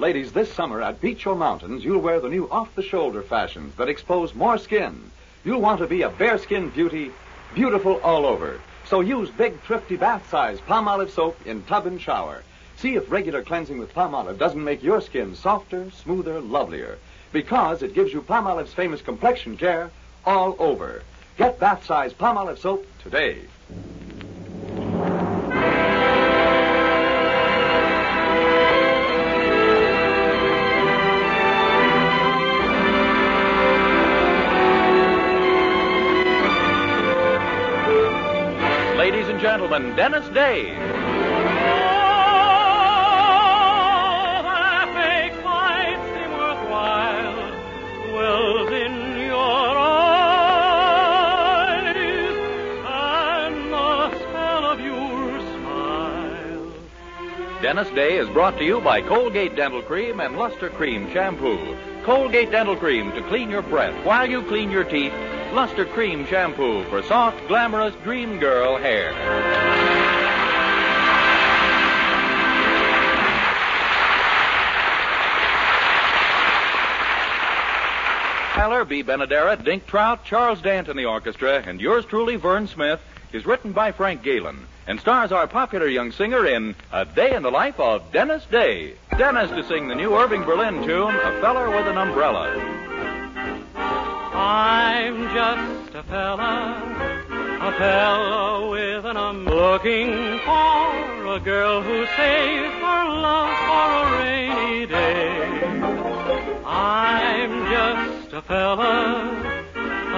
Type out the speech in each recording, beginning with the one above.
Ladies, this summer at Beach or Mountains, you'll wear the new off-the-shoulder fashions that expose more skin. You'll want to be a bare-skin beauty, beautiful all over. So use big, thrifty bath-size Palmolive soap in tub and shower. See if regular cleansing with Palmolive doesn't make your skin softer, smoother, lovelier. Because it gives you Palmolive's famous complexion care all over. Get bath-size Palmolive soap today. Of your smile. Dennis Day is brought to you by Colgate Dental Cream and Luster Cream Shampoo. Colgate Dental Cream to clean your breath while you clean your teeth. Luster Cream Shampoo for soft, glamorous dream girl hair. Tyler Bea Benaderet, Dink Trout, Charles Dant in the orchestra, and yours truly, Verne Smith, is written by Frank Galen and stars our popular young singer in A Day in the Life of Dennis Day. Dennis to sing the new Irving Berlin tune, A Feller with an Umbrella. I'm just a fella, a fella with an um looking for a girl who saves her love for a rainy day. I'm just a fella,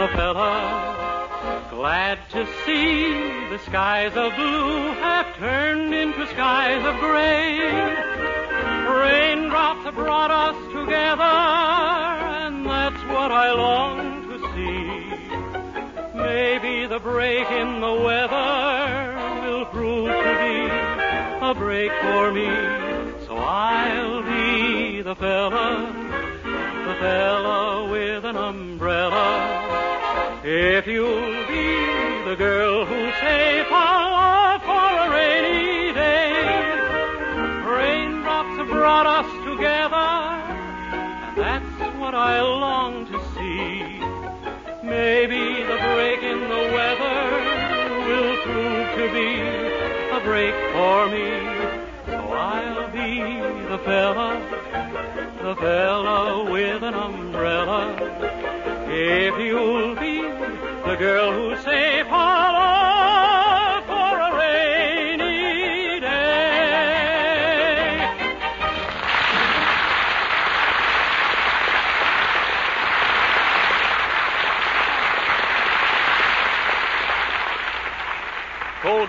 a fella, glad to see the skies of blue have turned into skies of gray. Raindrops have brought us together, and that's what I long. Maybe the break in the weather will prove to be a break for me. So I'll be the fella, the fella with an umbrella. If you'll be the girl who's safe on for a rainy day. Raindrops have brought us together, and that's what I long. Maybe the break in the weather will prove to be a break for me. So I'll be the fella, the fella with an umbrella. If you'll be the girl who's safe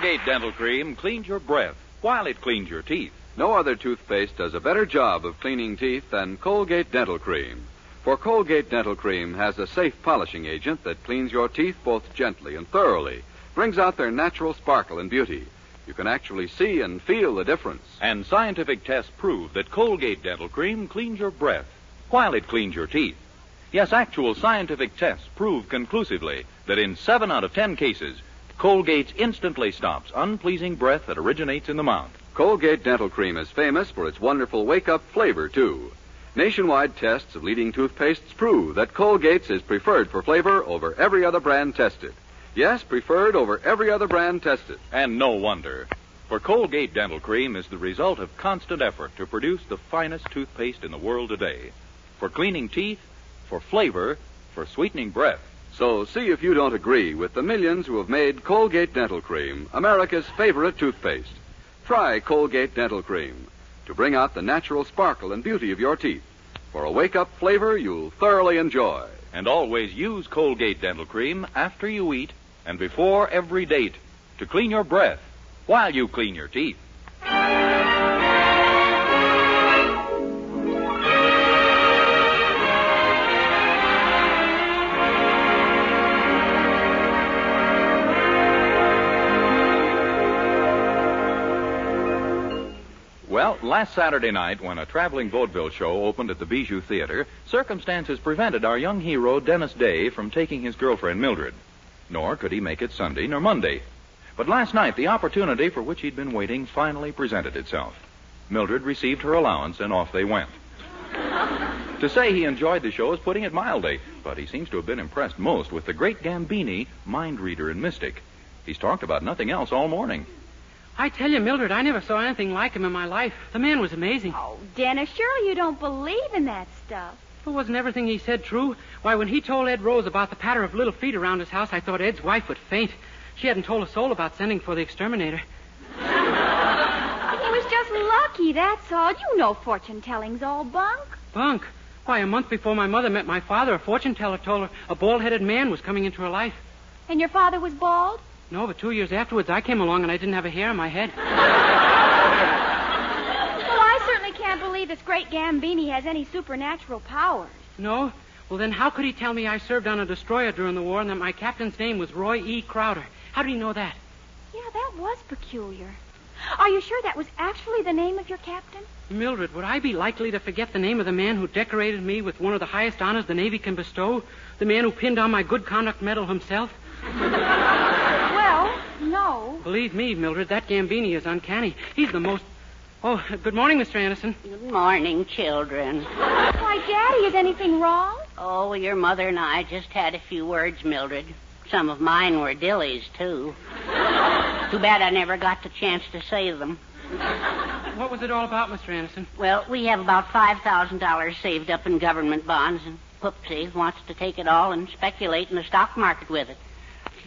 Colgate Dental Cream cleans your breath while it cleans your teeth. No other toothpaste does a better job of cleaning teeth than Colgate Dental Cream. For Colgate Dental Cream has a safe polishing agent that cleans your teeth both gently and thoroughly, brings out their natural sparkle and beauty. You can actually see and feel the difference. And scientific tests prove that Colgate Dental Cream cleans your breath while it cleans your teeth. Yes, actual scientific tests prove conclusively that in seven out of ten cases, Colgate instantly stops unpleasing breath that originates in the mouth. Colgate Dental Cream is famous for its wonderful wake up flavor, too. Nationwide tests of leading toothpastes prove that Colgate's is preferred for flavor over every other brand tested. Yes, preferred over every other brand tested. And no wonder. For Colgate Dental Cream is the result of constant effort to produce the finest toothpaste in the world today. For cleaning teeth, for flavor, for sweetening breath. So see if you don't agree with the millions who have made Colgate Dental Cream America's favorite toothpaste. Try Colgate Dental Cream to bring out the natural sparkle and beauty of your teeth. For a wake up flavor you'll thoroughly enjoy. And always use Colgate Dental Cream after you eat and before every date to clean your breath while you clean your teeth. Last Saturday night, when a traveling vaudeville show opened at the Bijou Theater, circumstances prevented our young hero, Dennis Day, from taking his girlfriend, Mildred. Nor could he make it Sunday nor Monday. But last night, the opportunity for which he'd been waiting finally presented itself. Mildred received her allowance, and off they went. To say he enjoyed the show is putting it mildly, but he seems to have been impressed most with the great Gambini, mind reader and mystic. He's talked about nothing else all morning. I tell you, Mildred, I never saw anything like him in my life. The man was amazing. Oh, Dennis, surely you don't believe in that stuff. But wasn't everything he said true? Why, when he told Ed Rose about the patter of little feet around his house, I thought Ed's wife would faint. She hadn't told a soul about sending for the exterminator. He was just lucky, that's all. You know fortune telling's all bunk. Bunk. Why, a month before my mother met my father, a fortune teller told her a bald headed man was coming into her life. And your father was bald? No, but two years afterwards, I came along and I didn't have a hair on my head. Well, I certainly can't believe this great Gambini has any supernatural powers. No? Well, then how could he tell me I served on a destroyer during the war and that my captain's name was Roy E. Crowder? How did he know that? Yeah, that was peculiar. Are you sure that was actually the name of your captain? Mildred, would I be likely to forget the name of the man who decorated me with one of the highest honors the Navy can bestow? The man who pinned on my good conduct medal himself? Well, no. Believe me, Mildred, that Gambini is uncanny. He's the most. Oh, good morning, Mr. Anderson. Good morning, children. Why, Daddy, is anything wrong? Oh, your mother and I just had a few words, Mildred. Some of mine were dillies, too. Too bad I never got the chance to say them. What was it all about, Mr. Anderson? Well, we have about $5,000 saved up in government bonds, and Poopsie wants to take it all and speculate in the stock market with it.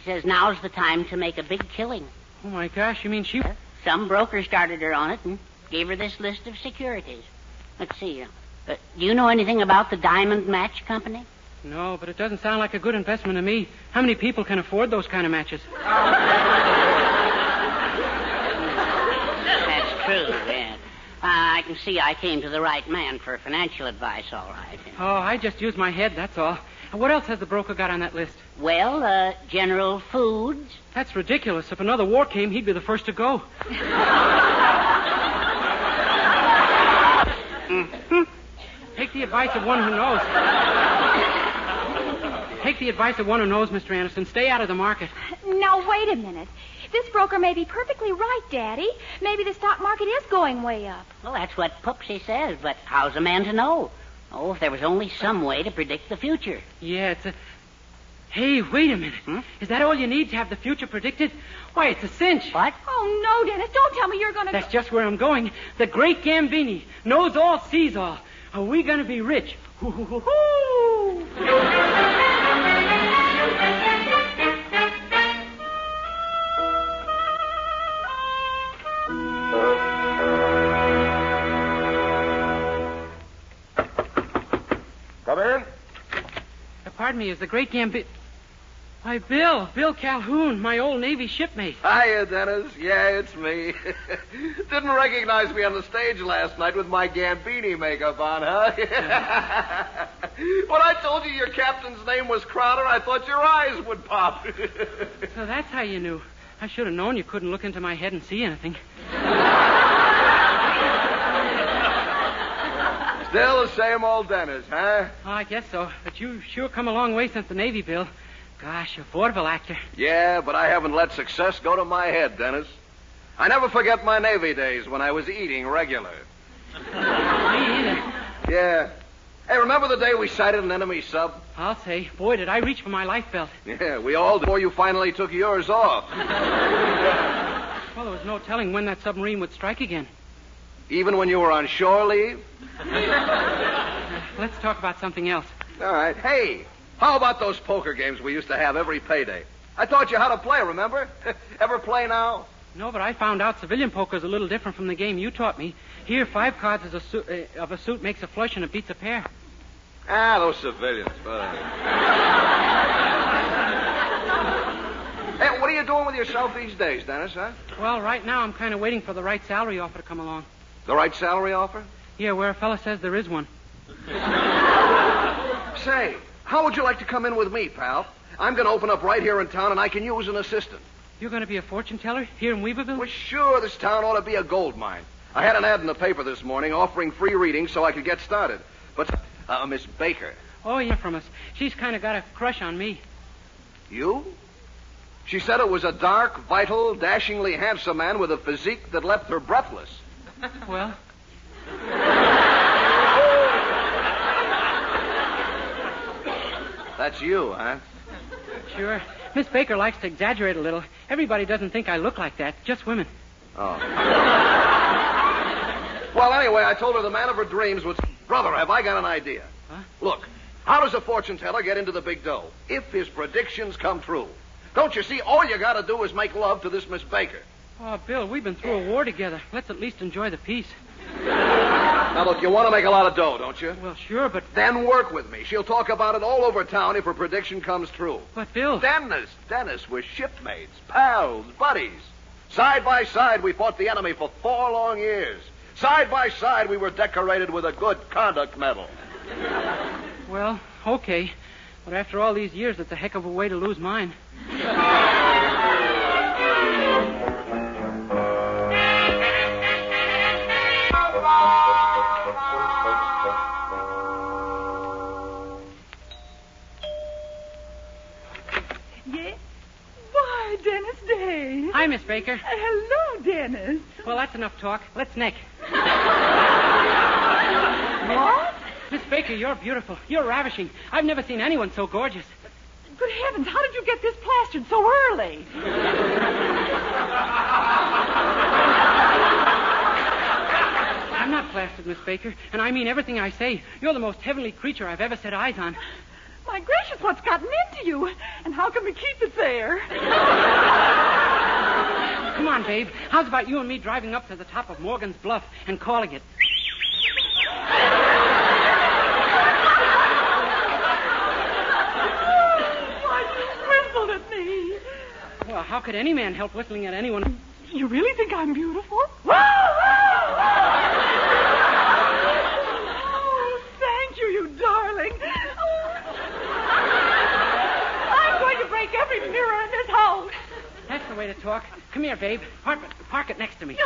Says now's the time to make a big killing. Oh, my gosh, you mean she. Some broker started her on it and gave her this list of securities. Let's see. Uh, do you know anything about the Diamond Match Company? No, but it doesn't sound like a good investment to me. How many people can afford those kind of matches? That's true, yeah. Uh, I can see I came to the right man for financial advice, all right. Oh, I just used my head, that's all. And What else has the broker got on that list? Well, uh, General Foods. That's ridiculous. If another war came, he'd be the first to go. Take the advice of one who knows. Take the advice of one who knows, Mr. Anderson. Stay out of the market. Now, wait a minute. This broker may be perfectly right, Daddy. Maybe the stock market is going way up. Well, that's what Poopsie says, but how's a man to know? Oh, if there was only some way to predict the future. Yeah, it's a. Hey, wait a minute. Hmm? Is that all you need to have the future predicted? Why, it's a cinch. What? Oh, no, Dennis. Don't tell me you're going to. That's just where I'm going. The great Gambini knows all, sees all. Are we going to be rich? Hoo, hoo, hoo, hoo. In. Uh, pardon me, is the great Gambit. Why, Bill, Bill Calhoun, my old Navy shipmate. Hiya, Dennis. Yeah, it's me. Didn't recognize me on the stage last night with my Gambini makeup on, huh? when I told you your captain's name was Crowder, I thought your eyes would pop. So that's how you knew. I should have known you couldn't look into my head and see anything. Still the same old Dennis, huh? Oh, I guess so. But you've sure come a long way since the Navy, Bill. Gosh, a vaudeville actor. Yeah, but I haven't let success go to my head, Dennis. I never forget my Navy days when I was eating regular. Me either. Yeah. Hey, remember the day we sighted an enemy sub? I'll say, boy, did I reach for my life belt. Yeah, we all did before you finally took yours off. Well, there was no telling when that submarine would strike again. Even when you were on shore leave? Let's talk about something else. All right. Hey, how about those poker games we used to have every payday? I taught you how to play, remember? Ever play now? No, but I found out civilian poker is a little different from the game you taught me. Here, five cards is a su- uh, of a suit makes a flush and it beats a pair. Ah, those civilians. fine. hey, what are you doing with yourself these days, Dennis, huh? Well, right now I'm kind of waiting for the right salary offer to come along. The right salary offer? Yeah, where a fella says there is one. Say, how would you like to come in with me, pal? I'm going to open up right here in town, and I can use an assistant. You're going to be a fortune teller here in Weaverville? Well, sure, this town ought to be a gold mine. I had an ad in the paper this morning offering free readings so I could get started. But, uh, Miss Baker, Oh, yeah, from us. She's kind of got a crush on me. you? She said it was a dark, vital, dashingly handsome man with a physique that left her breathless. Well? That's you, huh? Sure. Miss Baker likes to exaggerate a little. Everybody doesn't think I look like that, just women. Oh. well, anyway, I told her the man of her dreams was. Brother, have I got an idea? Huh? Look, how does a fortune teller get into the big dough? If his predictions come true. Don't you see, all you gotta do is make love to this Miss Baker. Oh, Bill, we've been through a war together. Let's at least enjoy the peace. Now, look, you want to make a lot of dough, don't you? Well, sure, but Then work with me. She'll talk about it all over town if her prediction comes true. but Bill. Dennis, Dennis, we're shipmates, pals, buddies. Side by side, we fought the enemy for four long years. Side by side, we were decorated with a good conduct medal. Well, okay. But after all these years, it's a heck of a way to lose mine. Day. Hi, Miss Baker. Hello, Dennis. Well, that's enough talk. Let's neck. What? Miss Baker, you're beautiful. You're ravishing. I've never seen anyone so gorgeous. Good heavens, how did you get this plastered so early? I'm not plastered, Miss Baker, and I mean everything I say. You're the most heavenly creature I've ever set eyes on. My gracious, what's gotten into you? And how can we keep it there? Come on, babe. How's about you and me driving up to the top of Morgan's Bluff and calling it? Why, you whistled at me. Well, how could any man help whistling at anyone? You really think I'm beautiful? oh, thank you, you darling. Oh. I'm going to break every mirror in this house. That's the way to talk. Come here, babe. Park it, park it next to me.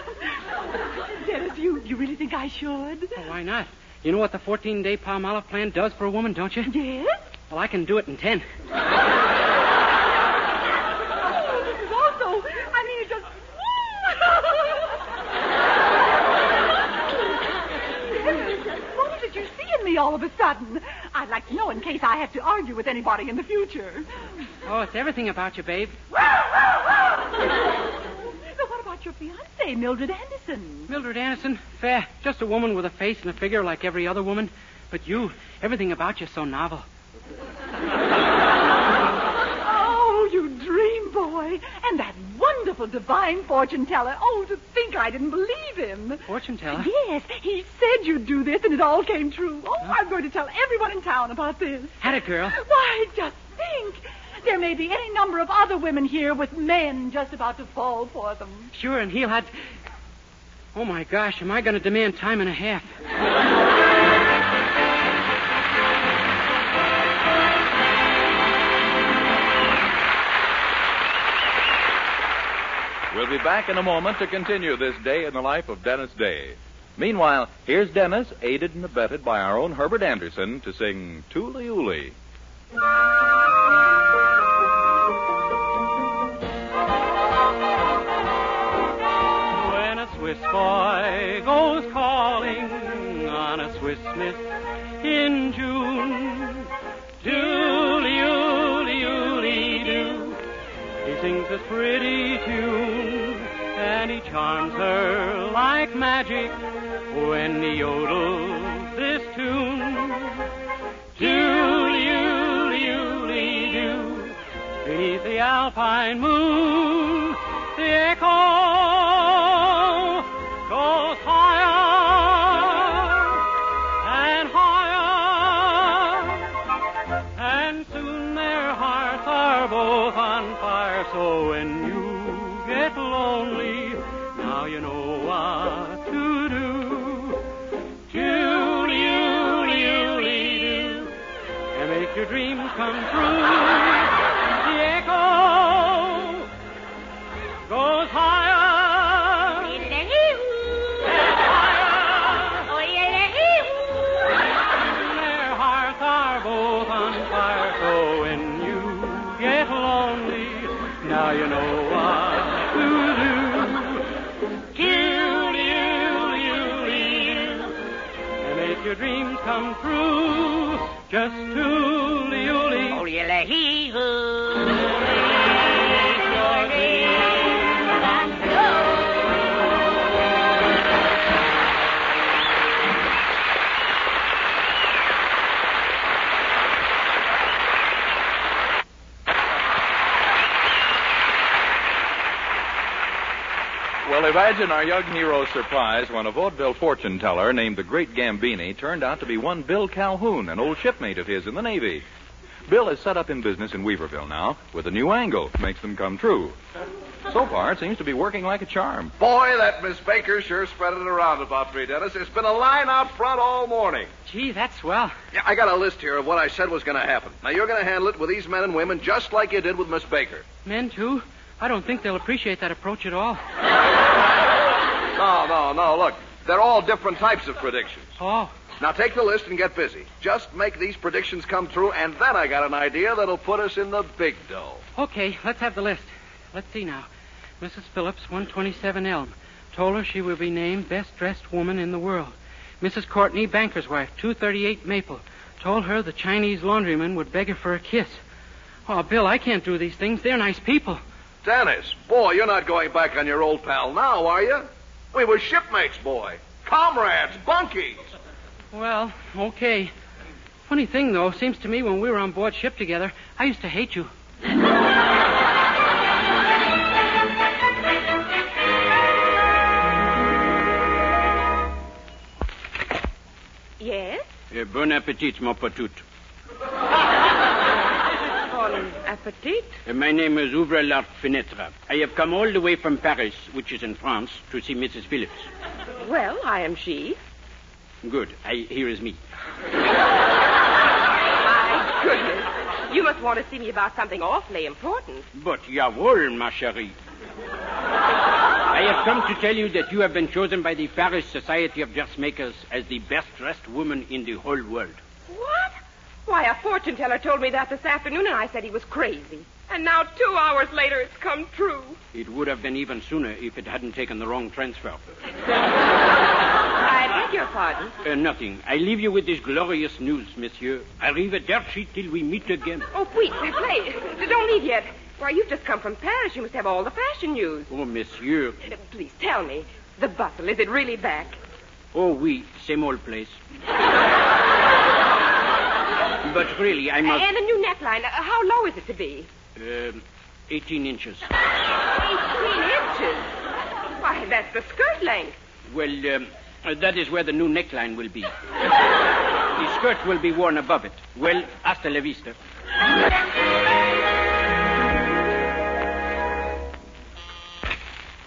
Dennis, you, you really think I should? Well, why not? You know what the 14 day Palmolive plan does for a woman, don't you? Yes? Well, I can do it in 10. Oh, this is also, I mean, it just. what did you see in me all of a sudden? I'd like to know in case I have to argue with anybody in the future. Oh, it's everything about you, babe. Now, what about your fiancée, Mildred Anderson? Mildred Anderson, fair. Just a woman with a face and a figure like every other woman. But you, everything about you's so novel. Oh, you dream boy. And that wonderful divine fortune teller. Oh, to think I didn't believe him. Fortune teller? Yes, he said you'd do this, and it all came true. Oh, I'm going to tell everyone in town about this. Had a girl. Why, just think. There may be any number of other women here with men just about to fall for them. Sure, and he'll have. Oh, my gosh, am I going to demand time and a half? We'll be back in a moment to continue this day in the life of Dennis Day. Meanwhile, here's Dennis, aided and abetted by our own Herbert Anderson, to sing Tooly Ooly. Magic when he yodels this tune. Dooley ooly ooly doo, beneath the alpine moon, your dreams come true. The echo goes higher higher. Their hearts are both on fire, so when you get lonely, now you know what to do. Dooley, ooly, ooly, doo, and make make your dreams come true. Just Well, imagine our young hero's surprise when a vaudeville fortune teller named the Great Gambini turned out to be one Bill Calhoun, an old shipmate of his in the Navy. Bill is set up in business in Weaverville now with a new angle makes them come true. So far, it seems to be working like a charm. Boy, that Miss Baker sure spread it around about me, Dennis. There's been a line out front all morning. Gee, that's swell. Yeah, I got a list here of what I said was going to happen. Now, you're going to handle it with these men and women just like you did with Miss Baker. Men, too? I don't think they'll appreciate that approach at all. No, no, no. Look, they're all different types of predictions. Oh, Now, take the list and get busy. Just make these predictions come true, and then I got an idea that'll put us in the big dough. okay, let's have the list. Let's see now. Mrs. Phillips, 127 Elm. Told her she will be named best dressed woman in the world. Mrs. Courtney, banker's wife, 238 Maple. Told her the Chinese laundryman would beg her for a kiss. Oh, Bill, I can't do these things. They're nice people. Dennis, boy, you're not going back on your old pal now, are you? We were shipmates, boy. Comrades, bunkies. Well, okay. Funny thing, though, seems to me when we were on board ship together, I used to hate you. Yes? Uh, bon appetit, mon petit. Bon appetit. Uh, my name is Ouvre la Fenêtre. I have come all the way from Paris, which is in France, to see Mrs. Phillips. Well, I am she. Good. I, here is me. My goodness. You must want to see me about something awfully important. But jawohl, ma chérie. I have come to tell you that you have been chosen by the Paris Society of Dressmakers as the best dressed woman in the whole world. Why, a fortune teller told me that this afternoon, and I said he was crazy. And now, two hours later, it's come true. It would have been even sooner if it hadn't taken the wrong transfer. I beg your pardon. Uh, nothing. I leave you with this glorious news, monsieur. Arrivederci till we meet again. Oh, please, please, don't leave yet. Why, you've just come from Paris. You must have all the fashion news. Oh, monsieur. Uh, Please tell me. The bustle, is it really back? Oh, oui, same old place. but really, I must. And the new neckline, uh, how low is it to be? Um 18 inches. 18 inches. Why, that's the skirt length. Well, um, uh, that is where the new neckline will be. the skirt will be worn above it. Well, hasta la vista.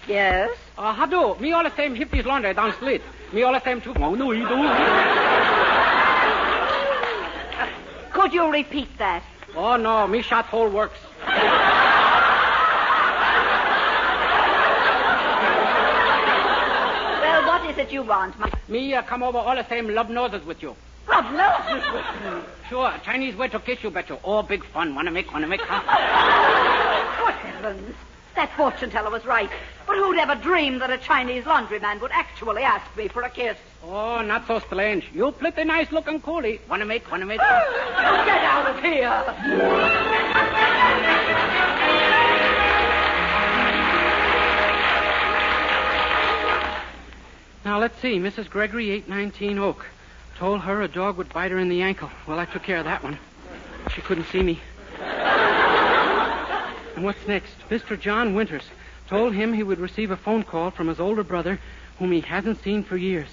Yes? Uh, hello. Me all the same hippies laundry down street. Me all the same too. Oh, no, you do. Could you repeat that? Oh, no. Me shot hole works. Well, what is it you want? My... Me uh, come over all the same love noses with you. Love noses with me. Sure, Chinese way to kiss you, betcha. Oh, big fun. Wanna make, wanna make, huh? Good heavens. That fortune teller was right. But who'd ever dream that a Chinese laundryman would actually ask me for a kiss? Oh, not so strange. You pretty nice looking coolie. Wanna make, wanna make. Get out of here. Now, let's see. Mrs. Gregory, 819 Oak. Told her a dog would bite her in the ankle. Well, I took care of that one. She couldn't see me. And what's next? Mr. John Winters. Told him he would receive a phone call from his older brother, whom he hasn't seen for years.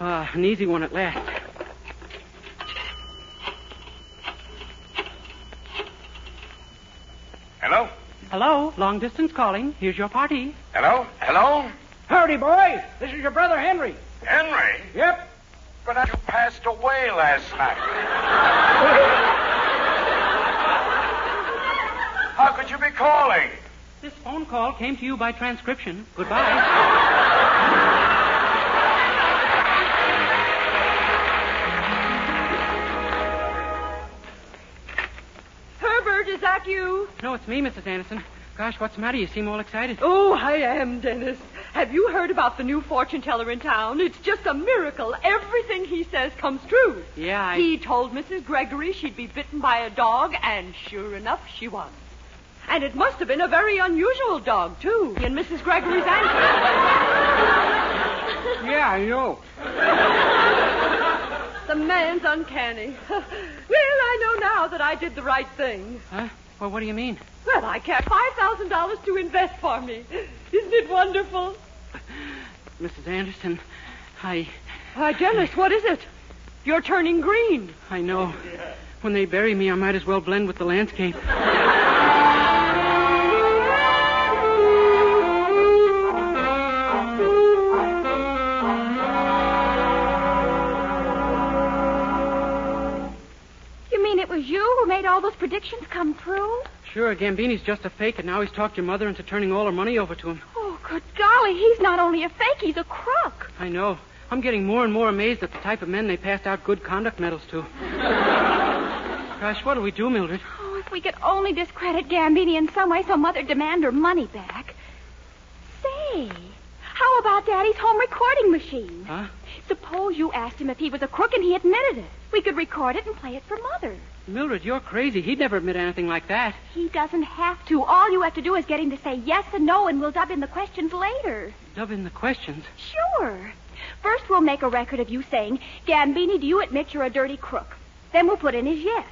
Ah, an easy one at last. Hello? Hello, long distance calling. Here's your party. Hello? Hello? Howdy, boys. This is your brother Henry. Henry? Yep. But you passed away last night. How could you be calling? This phone call came to you by transcription. Goodbye. Herbert, is that you? No, it's me, Mrs. Anderson. Gosh, what's the matter? You seem all excited. Oh, I am, Dennis. Have you heard about the new fortune teller in town? It's just a miracle. Everything he says comes true. Yeah, I... He told Mrs. Gregory she'd be bitten by a dog, and sure enough, she was. And it must have been a very unusual dog, too, in Mrs. Gregory's ankle. Yeah, I know. The man's uncanny. well, I know now that I did the right thing. Huh? Well, what do you mean? Well, I kept $5,000 to invest for me. Isn't it wonderful? Mrs. Anderson, I... Uh, Why, Dennis, what is it? You're turning green. I know. When they bury me, I might as well blend with the landscape. Predictions come true? Sure, Gambini's just a fake, and now he's talked your mother into turning all her money over to him. Oh, good golly, he's not only a fake, he's a crook. I know. I'm getting more and more amazed at the type of men they passed out good conduct medals to. Gosh, what do we do, Mildred? Oh, if we could only discredit Gambini in some way so Mother'd demand her money back. Say, how about Daddy's home recording machine? Huh? Suppose you asked him if he was a crook and he admitted it. We could record it and play it for Mother. Mildred, you're crazy. He'd never admit anything like that. He doesn't have to. All you have to do is get him to say yes and no, and we'll dub in the questions later. Dub in the questions. Sure. First, we'll make a record of you saying, Gambini, do you admit you're a dirty crook? Then we'll put in his yes.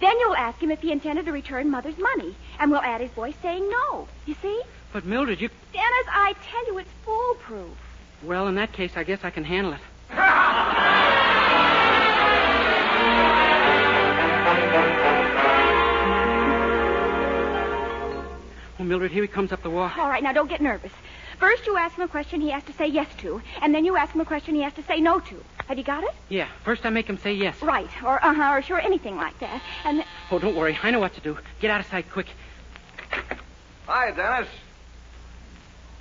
Then you'll ask him if he intended to return Mother's money, and we'll add his voice saying no. You see? But, Mildred, you. Dennis, I tell you, it's foolproof. Well, in that case, I guess I can handle it. Well, Mildred, here he comes up the walk. All right, now don't get nervous. First, you ask him a question he has to say yes to, and then you ask him a question he has to say no to. Have you got it? Yeah, first I make him say yes. Right, or uh huh, or sure, anything like that. And Oh, don't worry. I know what to do. Get out of sight quick. Hi, Dennis.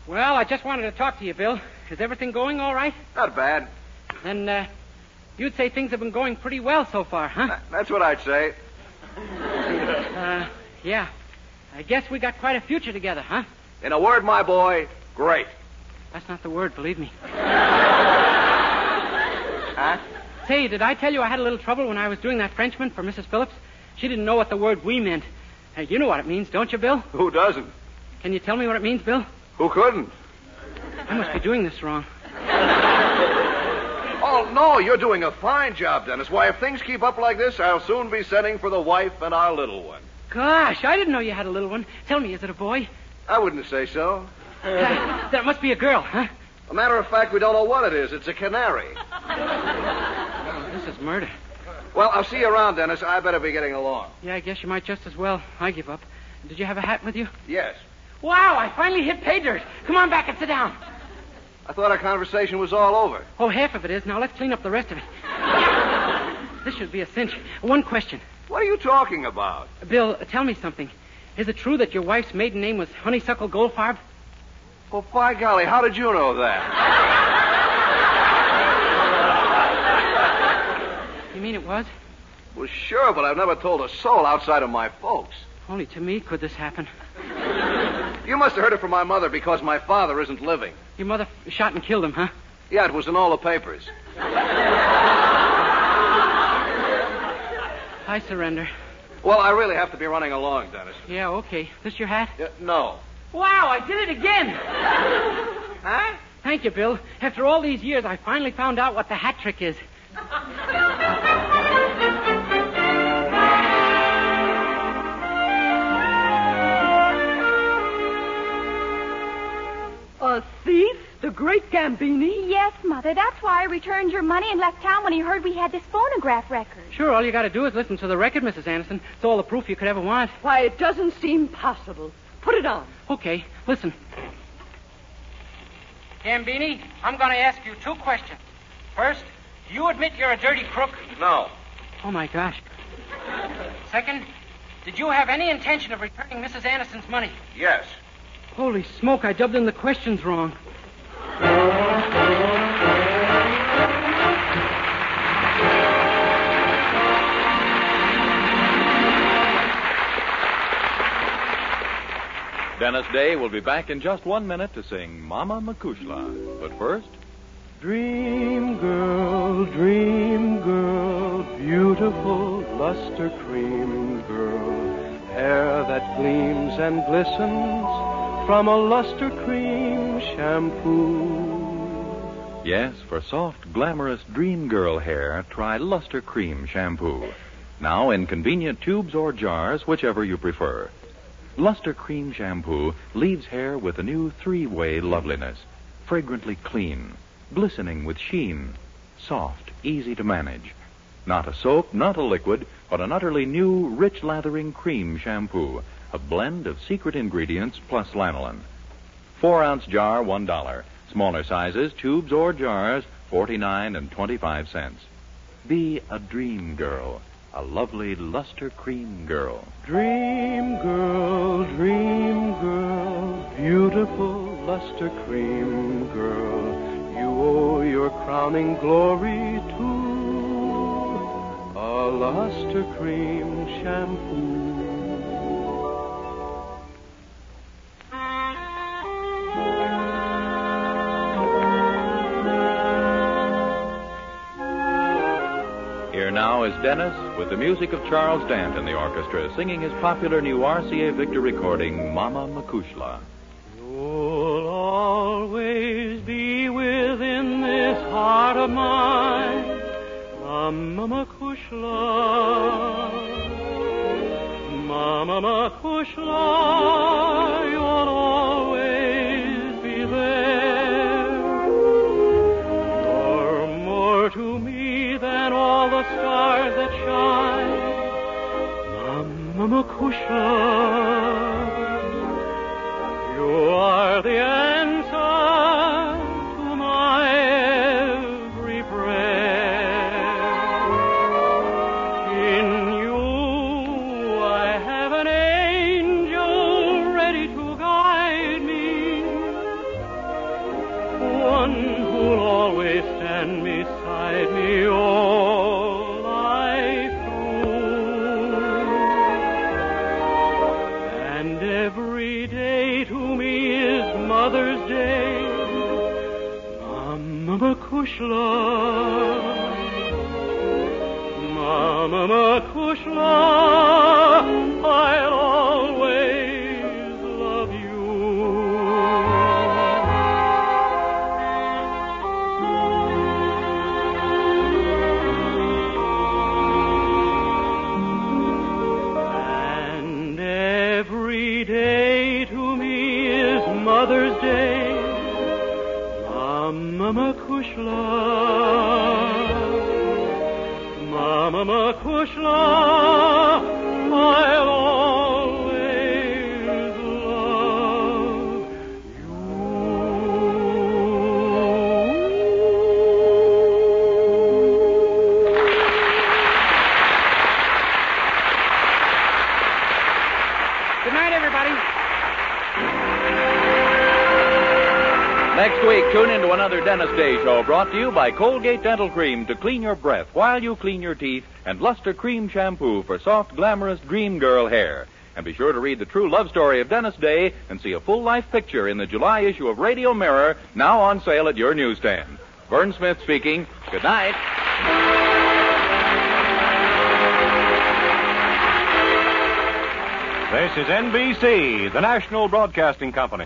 Well, I just wanted to talk to you, Bill. Is everything going all right? Not bad. Then, uh, you'd say things have been going pretty well so far, huh? That- That's what I'd say. Uh, yeah. I guess we got quite a future together, huh? In a word, my boy, great. That's not the word, believe me. Huh? Say, did I tell you I had a little trouble when I was doing that Frenchman for Mrs. Phillips? She didn't know what the word we meant. Uh, you know what it means, don't you, Bill? Who doesn't? Can you tell me what it means, Bill? Who couldn't? I must be doing this wrong. Oh, no, you're doing a fine job, Dennis. Why, if things keep up like this, I'll soon be sending for the wife and our little one. Gosh, I didn't know you had a little one. Tell me, is it a boy? I wouldn't say so. Then it must be a girl, huh? A matter of fact, we don't know what it is. It's a canary. Oh, this is murder. Well, I'll see you around, Dennis. I better be getting along. Yeah, I guess you might just as well. I give up. Did you have a hat with you? Yes. Wow, I finally hit pay dirt. Come on back and sit down. I thought our conversation was all over. Oh, half of it is. Now let's clean up the rest of it. this should be a cinch. One question. What are you talking about? Bill, tell me something. Is it true that your wife's maiden name was Honeysuckle Goldfarb? Well, by golly, how did you know that? You mean it was? Well, sure, but I've never told a soul outside of my folks. Only to me could this happen. You must have heard it from my mother because my father isn't living. Your mother shot and killed him, huh? Yeah, it was in all the papers. I surrender. Well, I really have to be running along, Dennis. Yeah, okay. This your hat? No. Wow, I did it again. Huh? Thank you, Bill. After all these years, I finally found out what the hat trick is. A thief? The great Gambini? yes, Mother, that's why I returned your money and left town when he heard we had this phonograph record. Sure, all you got to do is listen to the record, Mrs. Anderson. It's all the proof you could ever want. Why, it doesn't seem possible. Put it on. Okay, listen. Gambini, I'm going to ask you two questions. First, do you admit you're a dirty crook? No. Oh, my gosh. Second, did you have any intention of returning Mrs. Anderson's money? Yes. Holy smoke, I dubbed in the questions wrong. Dennis Day will be back in just one minute to sing Mama Makushla. But first, Dream girl, dream girl, beautiful luster cream girl, hair that gleams and glistens from a luster cream shampoo. yes, for soft, glamorous dream girl hair, try Luster Cream Shampoo. Now in convenient tubes or jars, whichever you prefer. Luster Cream Shampoo leaves hair with a new three-way loveliness. Fragrantly clean, glistening with sheen, soft, easy to manage. Not a soap, not a liquid, but an utterly new, rich lathering cream shampoo. A blend of secret ingredients plus lanolin. Four ounce jar, one dollar. Smaller sizes, tubes or jars, forty-nine and twenty-five cents. Be a dream girl, a lovely luster cream girl. Dream girl, dream girl, beautiful luster cream girl, you owe your crowning glory to a luster cream shampoo. Now is Dennis with the music of Charles Dant and the orchestra singing his popular new RCA Victor recording, Mama Makushla. You'll always be within this heart of mine, Mama Makushla. Mama Makushla, you'll always Mama Makushla. You are the answer to my every prayer. In you I have an angel ready to guide me, one who'll always stand beside me all Mama Makushla. Mama another Dennis Day show brought to you by Colgate Dental Cream to clean your breath while you clean your teeth and Luster Cream Shampoo for soft, glamorous dream girl hair. And be sure to read the true love story of Dennis Day and see a full life picture in the July issue of Radio Mirror, now on sale at your newsstand. Verne Smith speaking. Good night. This is NBC, the national broadcasting company.